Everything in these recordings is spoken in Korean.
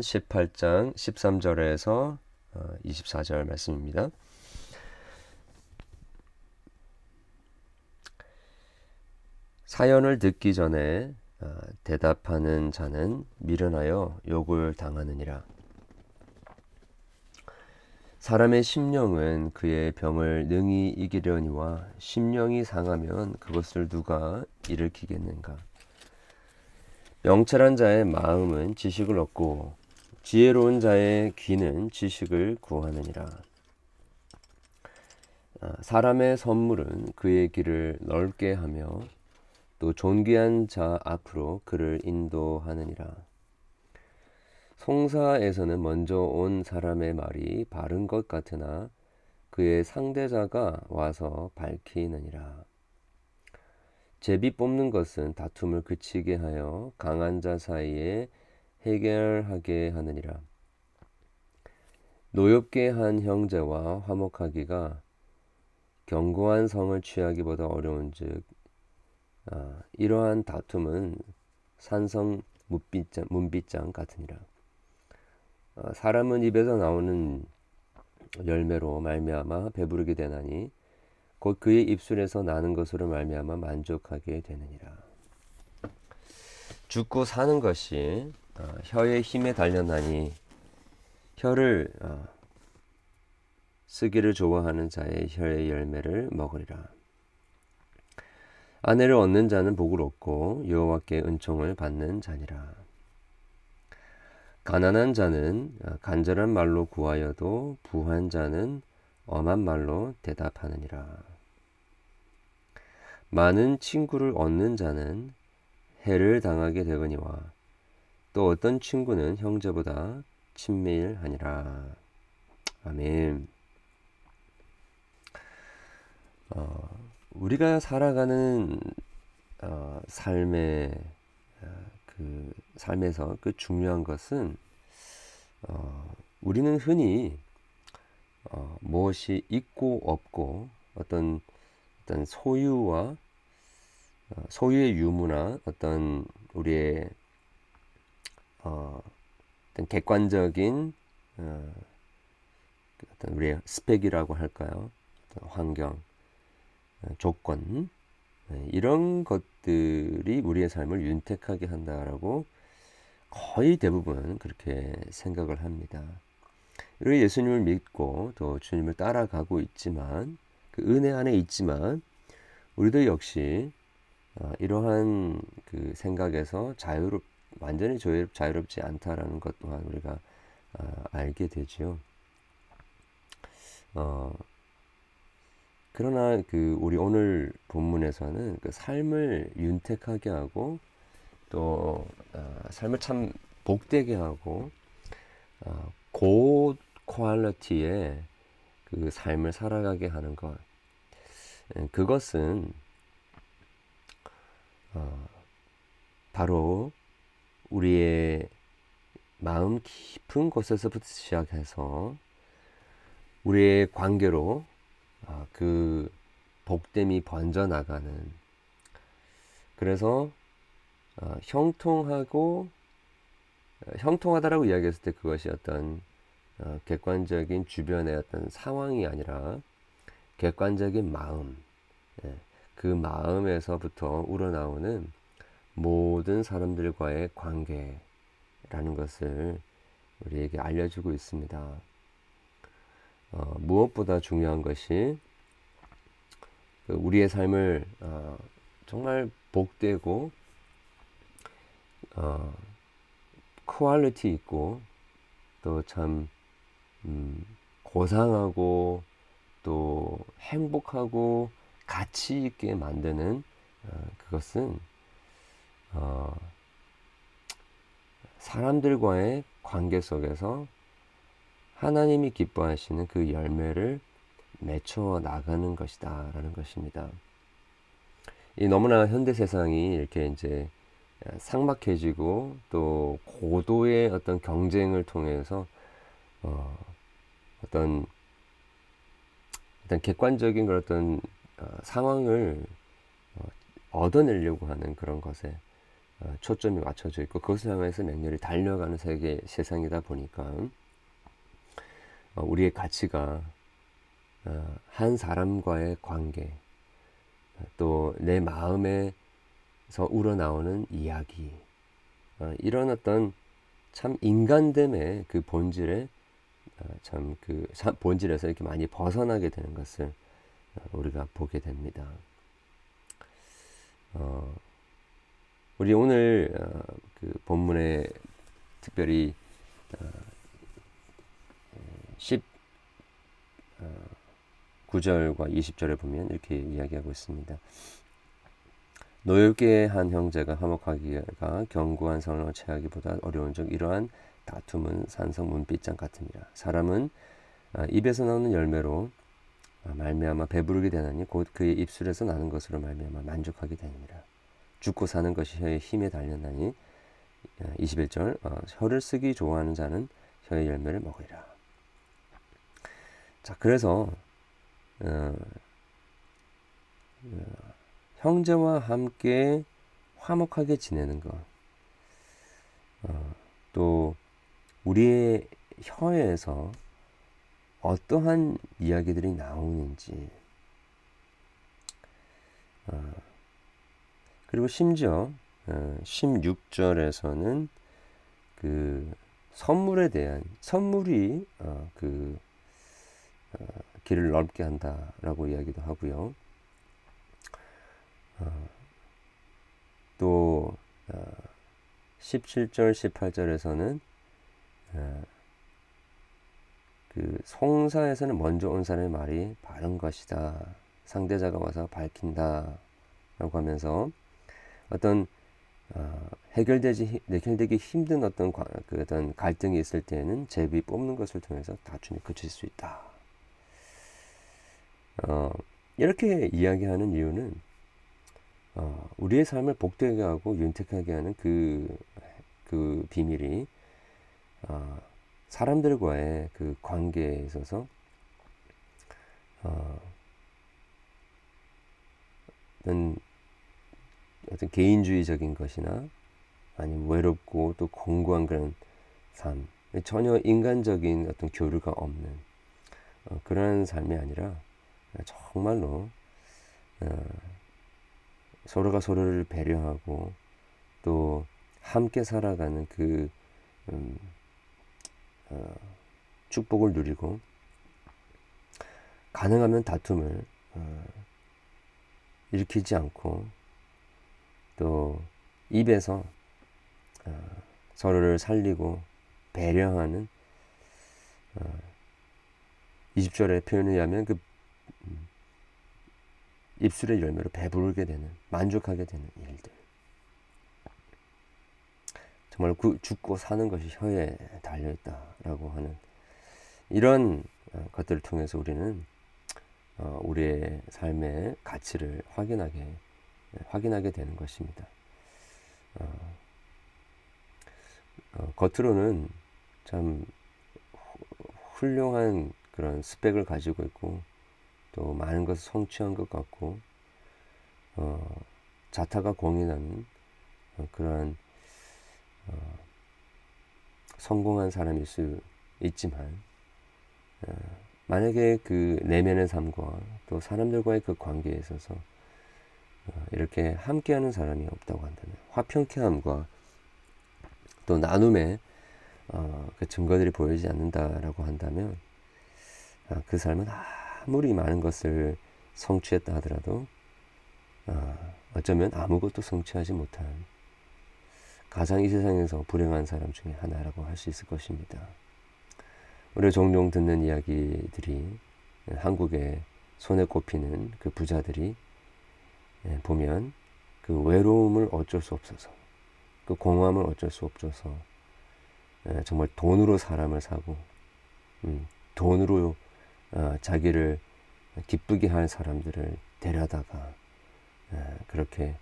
18장 13절에서 24절 말씀입니다. 사연을 듣기 전에 어, 대답하는 자는 미련하여 욕을 당하느니라. 사람의 심령은 그의 병을 능히 이기려니와 심령이 상하면 그것을 누가 일으키겠는가? 영철한 자의 마음은 지식을 얻고 지혜로운 자의 귀는 지식을 구하느니라. 아, 사람의 선물은 그의 길을 넓게 하며 또 존귀한 자 앞으로 그를 인도하느니라. 송사에서는 먼저 온 사람의 말이 바른 것 같으나 그의 상대자가 와서 밝히느니라. 제비 뽑는 것은 다툼을 그치게 하여 강한 자 사이에 해결하게 하느니라. 노엽게 한 형제와 화목하기가 견고한 성을 취하기보다 어려운즉 아, 이러한 다툼은 산성 문빗장, 문빗장 같으니라. 아, 사람은 입에서 나오는 열매로 말미암아 배부르게 되나니 곧 그의 입술에서 나는 것으로 말미암아 만족하게 되느니라. 죽고 사는 것이 어, 혀의 힘에 달렸나니 혀를 어, 쓰기를 좋아하는 자의 혀의 열매를 먹으리라. 아내를 얻는 자는 복을 얻고 여호와께 은총을 받는 자니라. 가난한 자는 어, 간절한 말로 구하여도 부한 자는 엄한 말로 대답하느니라. 많은 친구를 얻는 자는 해를 당하게 되거니와 또 어떤 친구는 형제보다 친밀하니라. 아멘. 어, 우리가 살아가는 어, 삶의 어, 그 삶에서 그 중요한 것은 어, 우리는 흔히 어, 무엇이 있고 없고 어떤 어떤 소유와 어, 소유의 유무나 어떤 우리의 어, 어떤 객관적인 어, 어떤 우리의 스펙이라고 할까요? 환경, 어, 조건 네, 이런 것들이 우리의 삶을 윤택하게 한다라고 거의 대부분 그렇게 생각을 합니다. 우리 예수님을 믿고 또 주님을 따라가고 있지만 그 은혜 안에 있지만 우리도 역시 어, 이러한 그 생각에서 자유롭 완전히 자유롭, 지 않다라는 것 또한 우리가 어, 알게 되지요. 어, 그러나 그 우리 오늘 본문에서는 그 삶을 윤택하게 하고 또 어, 삶을 참 복되게 하고 어, 고 퀄리티의 그 삶을 살아가게 하는 것 그것은 어, 바로 우리의 마음 깊은 곳에서부터 시작해서 우리의 관계로 어, 그 복됨이 번져나가는 그래서 어, 형통하고 어, 형통하다라고 이야기했을 때 그것이 어떤 어, 객관적인 주변의 어떤 상황이 아니라 객관적인 마음 예, 그 마음에서부터 우러나오는 모든 사람들과의 관계라는 것을 우리에게 알려주고 있습니다. 어, 무엇보다 중요한 것이 그 우리의 삶을 어, 정말 복되고 어, 퀄리티 있고 또참 음, 고상하고 또 행복하고 가치 있게 만드는 어, 그것은 어, 사람들과의 관계 속에서 하나님이 기뻐하시는 그 열매를 맺혀 나가는 것이다 라는 것입니다. 이 너무나 현대 세상이 이렇게 이제 삭막해지고 또 고도의 어떤 경쟁을 통해서 어, 어떤 어떤 객관적인 그런 어떤 어, 상황을 어, 얻어내려고 하는 그런 것에 어, 초점이 맞춰져 있고 그것을 향해서 맹렬히 달려가는 세계 세상이다 보니까 어, 우리의 가치가 어, 한 사람과의 관계 또 내 마음에서 우러나오는 이야기 이런 어떤 참 인간됨의 그 본질에 참 그 본질에서 이렇게 많이 벗어나게 되는 것을 우리가 보게 됩니다. 어, 우리 오늘 어, 그 본문에 특별히 어, 19절과 어, 20절에 보면 이렇게 이야기하고 있습니다. 노엽게 한 형제가 화목하기가 견고한 성을 취하기보다 어려운 적 이러한 다툼은 산성 문빗장 같으니라. 사람은 아, 입에서 나오는 열매로 아, 말미암아 배부르게 되나니 곧 그의 입술에서 나는 것으로 말미암아 만족하게 되니라. 죽고 사는 것이 혀의 힘에 달렸나니 21절 어, 혀를 쓰기 좋아하는 자는 혀의 열매를 먹으리라. 자 그래서 어, 어, 형제와 함께 화목하게 지내는 것, 어, 또 우리의 혀에서 어떠한 이야기들이 나오는지, 어, 그리고 심지어 16절에서는 어, 그 선물에 대한 선물이 어, 그 어, 길을 넓게 한다라고 이야기도 하고요. 또 17절, 18절에서는 그 송사에서는 먼저 온 사람의 말이 바른 것이다. 상대자가 와서 밝힌다 라고 하면서 어떤 어, 해결되지 해결되기 힘든 어떤 그 어떤 갈등이 있을 때는 제비 뽑는 것을 통해서 다툼이 그칠 수 있다. 어, 이렇게 이야기하는 이유는 어, 우리의 삶을 복되게 하고 윤택하게 하는 그, 그 비밀이 어, 사람들과의 그 관계에 있어서 어, 어떤 어떤 개인주의적인 것이나 아니면 외롭고 또 공고한 그런 삶, 전혀 인간적인 어떤 교류가 없는 어, 그런 삶이 아니라 정말로 어, 서로가 서로를 배려하고 또 함께 살아가는 그 음, 어, 축복을 누리고 가능하면 다툼을 어, 일으키지 않고 또 입에서 어, 서로를 살리고 배려하는 어, 20절의 표현에 의하면 그 음, 입술의 열매로 배부르게 되는 만족하게 되는 일들 정말 그 죽고 사는 것이 혀에 달려 있다라고 하는 이런 어, 것들을 통해서 우리는 어, 우리의 삶의 가치를 확인하게 네, 확인하게 되는 것입니다. 어, 어, 겉으로는 참 훌륭한 그런 스펙을 가지고 있고 또 많은 것을 성취한 것 같고 어, 자타가 공인하는 어, 그러한 어, 성공한 사람일 수 있지만 어, 만약에 그 내면의 삶과 또 사람들과의 그 관계에 있어서 어, 이렇게 함께하는 사람이 없다고 한다면 화평케함과 또 나눔의 어, 그 증거들이 보이지 않는다라고 한다면 아, 그 삶은 아무리 많은 것을 성취했다 하더라도 아, 어쩌면 아무것도 성취하지 못한 가장 이 세상에서 불행한 사람 중에 하나라고 할 수 있을 것입니다. 우리가 종종 듣는 이야기들이 한국에 손에 꼽히는 그 부자들이 예, 보면 그 외로움을 어쩔 수 없어서 그 공허함을 어쩔 수 없어서 예, 정말 돈으로 사람을 사고 음, 돈으로 어, 자기를 기쁘게 할 사람들을 데려다가 예, 그렇게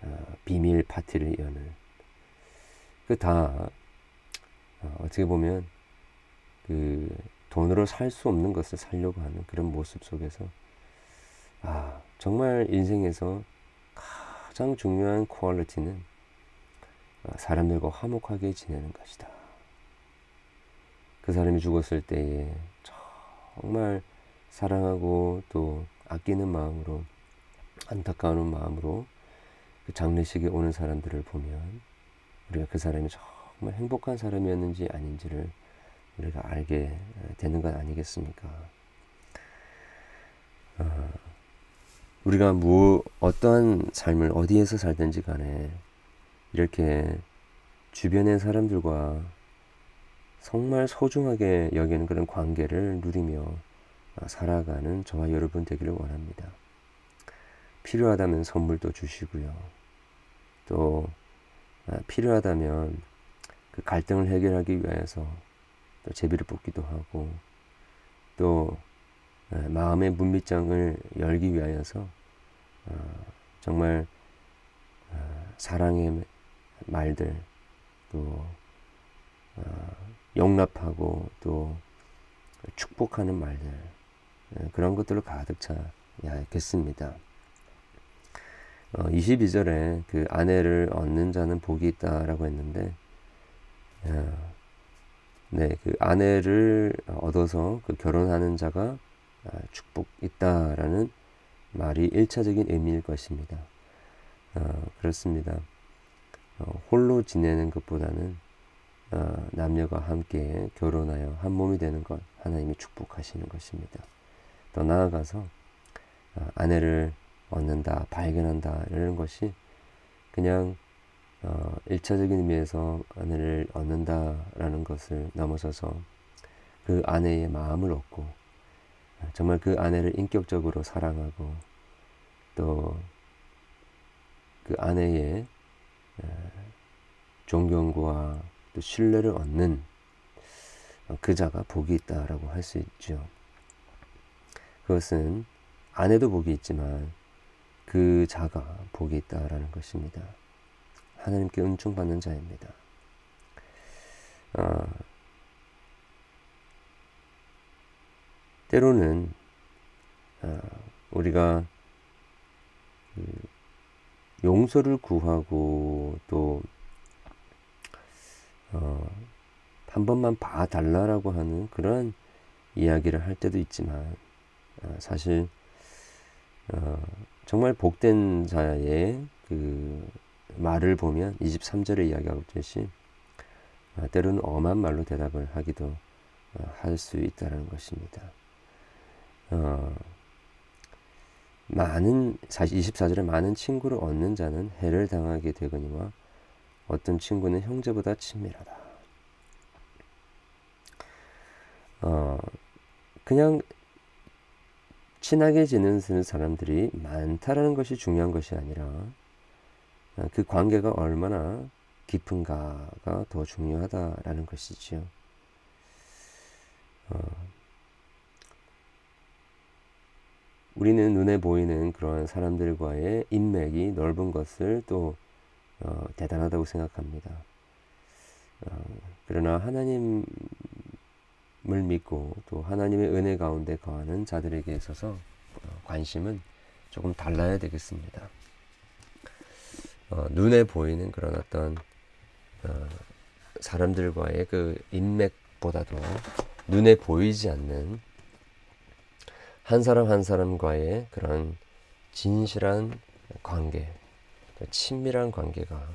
어, 비밀 파티를 여는 그다 어, 어떻게 보면 그 돈으로 살 수 없는 것을 살려고 하는 그런 모습 속에서 아, 정말 인생에서 가장 중요한 퀄리티는 어, 사람들과 화목하게 지내는 것이다. 그 사람이 죽었을 때에 정말 사랑하고 또 아끼는 마음으로 안타까운 마음으로 그 장례식에 오는 사람들을 보면 우리가 그 사람이 정말 행복한 사람이었는지 아닌지를 우리가 알게 되는 것 아니겠습니까? 어, 우리가 무 어떠한 삶을 어디에서 살든지 간에 이렇게 주변의 사람들과 정말 소중하게 여기는 그런 관계를 누리며 살아가는 저와 여러분 되기를 원합니다. 필요하다면 선물도 주시고요. 또 아, 필요하다면 그 갈등을 해결하기 위해서 또 제비를 뽑기도 하고 또 아, 마음의 문밑장을 열기 위하여서 어, 정말 어, 사랑의 말들 또 어, 용납하고 또 축복하는 말들 그런 것들로 가득 차야겠습니다. 22절에 그 아내를 얻는 자는 복이 있다라고 했는데 네, 그 아내를 얻어서 그 결혼하는 자가 아, 축복 있다라는 말이 일차적인 의미일 것입니다. 어, 그렇습니다. 어, 홀로 지내는 것보다는 어, 남녀가 함께 결혼하여 한 몸이 되는 것 하나님이 축복하시는 것입니다. 더 나아가서 어, 아내를 얻는다, 발견한다 이런 것이 그냥 어, 1차적인 의미에서 아내를 얻는다라는 것을 넘어서서 그 아내의 마음을 얻고 정말 그 아내를 인격적으로 사랑하고 또 그 아내의 존경과 또 신뢰를 얻는 그 자가 복이 있다라고 할 수 있죠. 그것은 아내도 복이 있지만 그 자가 복이 있다라는 것입니다. 하나님께 은총 받는 자입니다. 어, 때로는 어, 우리가 그 용서를 구하고 또 어, 한 번만 봐달라라고 하는 그런 이야기를 할 때도 있지만 어, 사실 어, 정말 복된 자의 그 말을 보면 23절에 이야기하고 있듯이 어, 때로는 엄한 말로 대답을 하기도 어, 할수 있다는 것입니다. 어, 많은 24절에 많은 친구를 얻는 자는 해를 당하게 되거니와 어떤 친구는 형제보다 친밀하다. 어, 그냥 친하게 지내는 사람들이 많다라는 것이 중요한 것이 아니라 어, 그 관계가 얼마나 깊은가가 더 중요하다라는 것이지요. 어, 우리는 눈에 보이는 그런 사람들과의 인맥이 넓은 것을 또 어, 대단하다고 생각합니다. 어, 그러나 하나님을 믿고 또 하나님의 은혜 가운데 거하는 자들에게 있어서 어, 관심은 조금 달라야 되겠습니다. 어, 눈에 보이는 그런 어떤 어, 사람들과의 그 인맥보다도 눈에 보이지 않는 한 사람 한 사람과의 그런 진실한 관계, 친밀한 관계가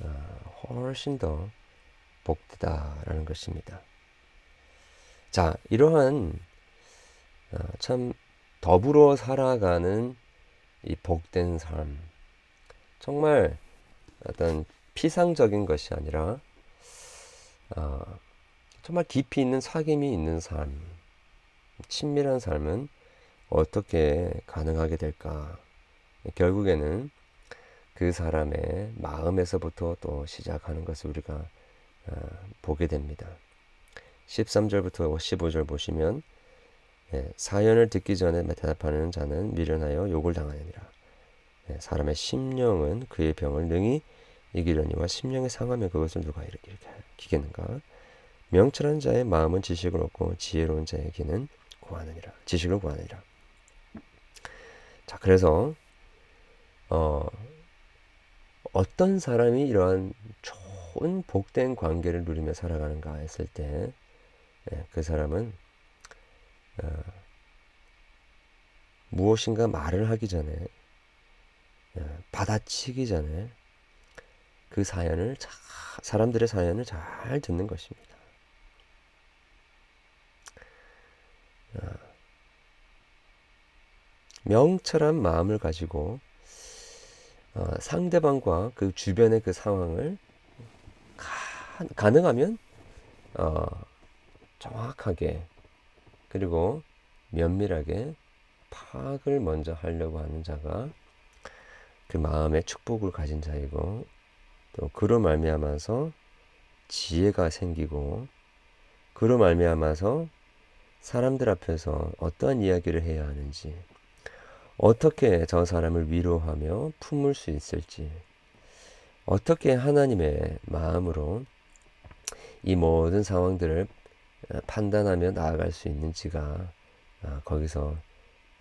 어, 훨씬 더 복되다라는 것입니다. 자, 이러한 어, 참 더불어 살아가는 이 복된 삶, 정말 어떤 피상적인 것이 아니라 어, 정말 깊이 있는 사귐이 있는 삶, 친밀한 삶은 어떻게 가능하게 될까? 결국에는 그 사람의 마음에서부터 또 시작하는 것을 우리가 어, 보게 됩니다. 13절부터 15절 보시면 예, 사연을 듣기 전에 대답하는 자는 미련하여 욕을 당하느니라. 예, 사람의 심령은 그의 병을 능히 이기려니와 심령이 상하면 그것을 누가 이렇게, 기겠는가? 명철한 자의 마음은 지식을 얻고 지혜로운 자의 귀는 구하느니라. 지식을 구하느니라. 자, 그래서 어 어떤 사람이 이러한 좋은 복된 관계를 누리며 살아가는가 했을 때 그 예, 사람은 어, 무엇인가 말을 하기 전에 예, 받아치기 전에 그 사연을 잘, 사람들의 사연을 잘 듣는 것입니다. 어, 명철한 마음을 가지고 어, 상대방과 그 주변의 그 상황을 가, 능하면 어, 정확하게 그리고 면밀하게 파악을 먼저 하려고 하는 자가 그 마음의 축복을 가진 자이고 또 그로 말미암아서 지혜가 생기고 그로 말미암아서 사람들 앞에서 어떠한 이야기를 해야 하는지 어떻게 저 사람을 위로하며 품을 수 있을지 어떻게 하나님의 마음으로 이 모든 상황들을 판단하며 나아갈 수 있는 지가 아, 거기서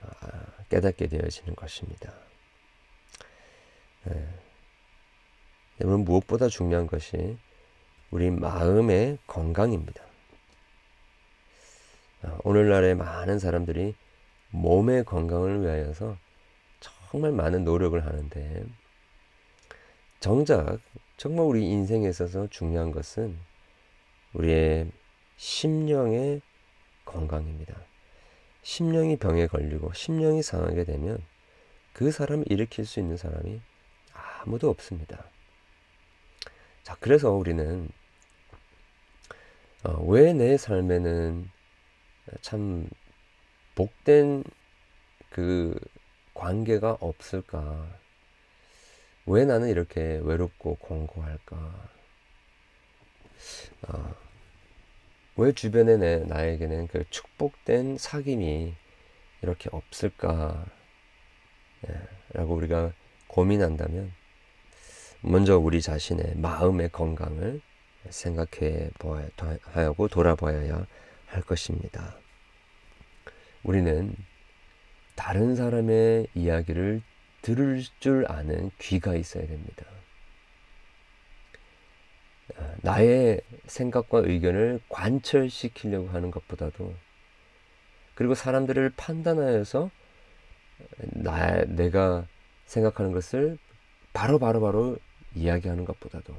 아, 깨닫게 되어지는 것입니다. 네. 여러분 무엇보다 중요한 것이 우리 마음의 건강입니다. 아, 오늘날의 많은 사람들이 몸의 건강을 위하여서 정말 많은 노력을 하는데 정작 정말 우리 인생에 있어서 중요한 것은 우리의 심령의 건강입니다. 심령이 병에 걸리고 심령이 상하게 되면 그 사람을 일으킬 수 있는 사람이 아무도 없습니다. 자, 그래서 우리는 어, 왜내 삶에는 참 복된 그 관계가 없을까? 왜 나는 이렇게 외롭고 공고할까? 어, 왜 주변에 내, 나에게는 그 축복된 사귐이 이렇게 없을까? 예, 라고 우리가 고민한다면, 먼저 우리 자신의 마음의 건강을 생각해 보아야 하고 돌아봐야 할 것입니다. 우리는 다른 사람의 이야기를 들을 줄 아는 귀가 있어야 됩니다. 아, 나의 생각과 의견을 관철시키려고 하는 것보다도 그리고 사람들을 판단하여서 나, 내가 생각하는 것을 바로 바로 바로 이야기하는 것보다도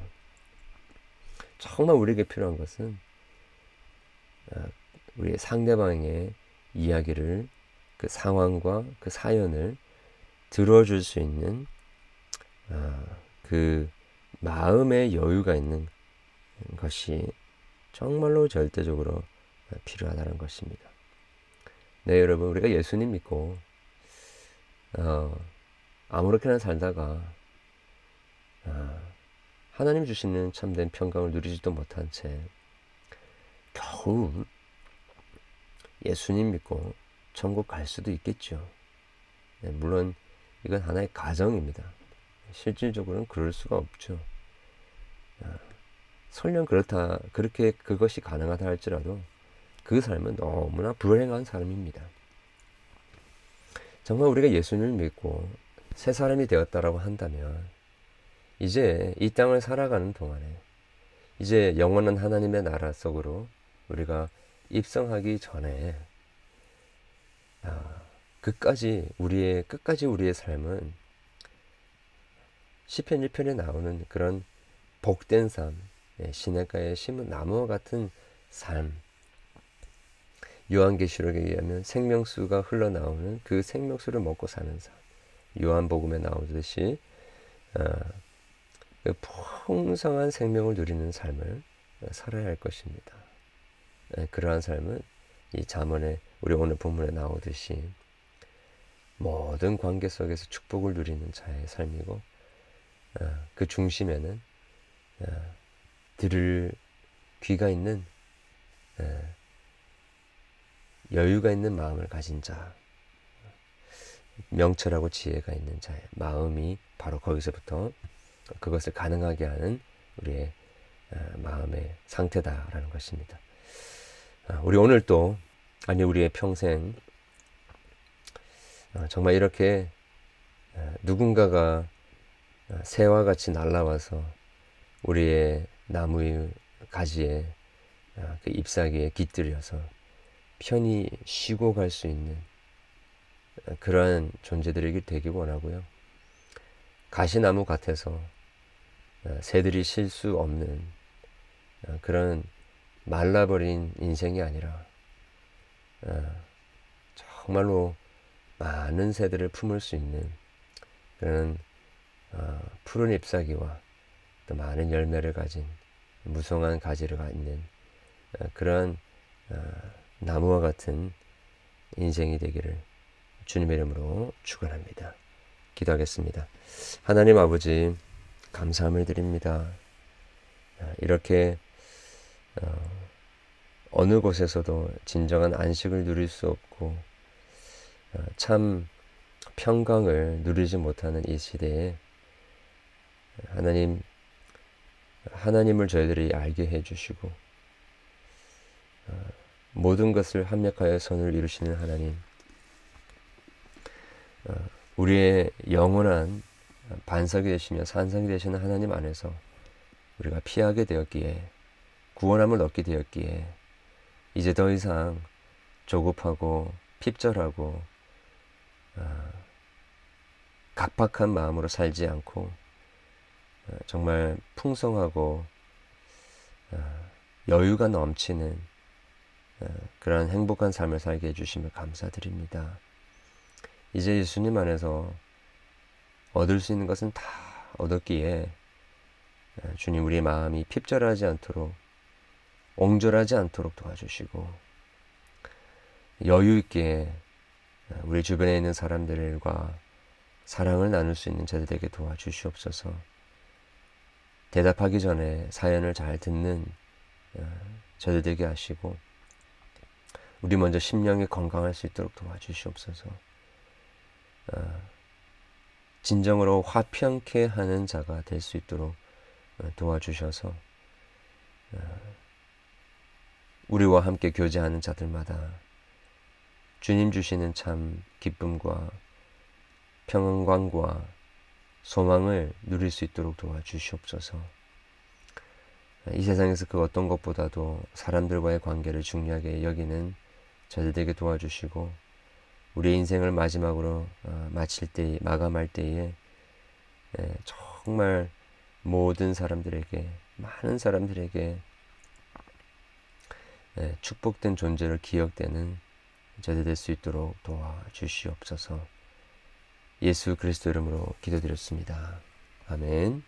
정말 우리에게 필요한 것은 아, 우리의 상대방의 이야기를 그 상황과 그 사연을 들어줄 수 있는 아, 그 마음의 여유가 있는 것이 정말로 절대적으로 필요하다는 것입니다. 네, 여러분, 우리가 예수님 믿고, 어, 아무렇게나 살다가, 어, 하나님 주시는 참된 평강을 누리지도 못한 채, 겨우 예수님 믿고 천국 갈 수도 있겠죠. 네, 물론 이건 하나의 가정입니다. 실질적으로는 그럴 수가 없죠. 아, 설령 그렇다, 그렇게 그것이 가능하다 할지라도 그 삶은 너무나 불행한 삶입니다. 정말 우리가 예수님을 믿고 새 사람이 되었다라고 한다면 이제 이 땅을 살아가는 동안에 이제 영원한 하나님의 나라 속으로 우리가 입성하기 전에 아, 끝까지 우리의 끝까지 우리의 삶은 시편 1편에 나오는 그런 복된 삶, 예, 시냇가에 심은 나무와 같은 삶. 요한계시록에 의하면 생명수가 흘러나오는 그 생명수를 먹고 사는 삶. 요한복음에 나오듯이 어, 그 풍성한 생명을 누리는 삶을 살아야 할 것입니다. 예, 그러한 삶은 이 잠언에 우리 오늘 본문에 나오듯이 모든 관계 속에서 축복을 누리는 자의 삶이고 어, 그 중심에는 어, 들을 귀가 있는 어, 여유가 있는 마음을 가진 자 명철하고 지혜가 있는 자의 마음이 바로 거기서부터 그것을 가능하게 하는 우리의 마음의 상태다라는 것입니다. 아, 우리 오늘 또 아니 우리의 평생 아, 정말 이렇게 아, 누군가가 어, 새와 같이 날아와서 우리의 나무의 가지에 어, 그 잎사귀에 깃들여서 편히 쉬고 갈 수 있는 그러한 존재들에게 되기 원하고요. 가시나무 같아서 새들이 쉴 수 없는 그런 말라버린 인생이 아니라 정말로 많은 새들을 품을 수 있는 그런 푸른 잎사귀와 또 많은 열매를 가진 무성한 가지를 갖는 그러한 나무와 같은 인생이 되기를 주님의 이름으로 축원합니다. 기도하겠습니다. 하나님 아버지 감사함을 드립니다. 이렇게 어, 느 곳에서도 진정한 안식을 누릴 수 없고 참 평강을 누리지 못하는 이 시대에 하나님 하나님을 저희들이 알게 해주시고 모든 것을 합력하여 선을 이루시는 하나님, 어, 우리의 영원한 반석이 되시며 산성이 되시는 하나님 안에서 우리가 피하게 되었기에 구원함을 얻게 되었기에 이제 더 이상 조급하고 핍절하고 어, 각박한 마음으로 살지 않고 어, 정말 풍성하고 여유가 넘치는 어, 그러한 행복한 삶을 살게 해주시며 감사드립니다. 이제 예수님 안에서 얻을 수 있는 것은 다 얻었기에 어, 주님 우리 마음이 핍절하지 않도록 옹졸하지 않도록 도와주시고 여유 있게 어, 우리 주변에 있는 사람들과 사랑을 나눌 수 있는 자들에게 도와주시옵소서. 대답하기 전에 사연을 잘 듣는 저들 되게 하시고 우리 먼저 심령이 건강할 수 있도록 도와주시옵소서. 어, 진정으로 화평케 하는 자가 될 수 있도록 어, 도와주셔서 어, 우리와 함께 교제하는 자들마다 주님 주시는 참 기쁨과 평안과 소망을 누릴 수 있도록 도와주시옵소서. 이 세상에서 그 어떤 것보다도 사람들과의 관계를 중요하게 여기는 저들에게 도와주시고 우리 인생을 마지막으로 어, 마칠 때 마감할 때에 예, 정말 모든 사람들에게 많은 사람들에게 예, 축복된 존재를 기억되는 저들 될 수 있도록 도와주시옵소서. 예수 그리스도 이름으로 기도드렸습니다. 아멘.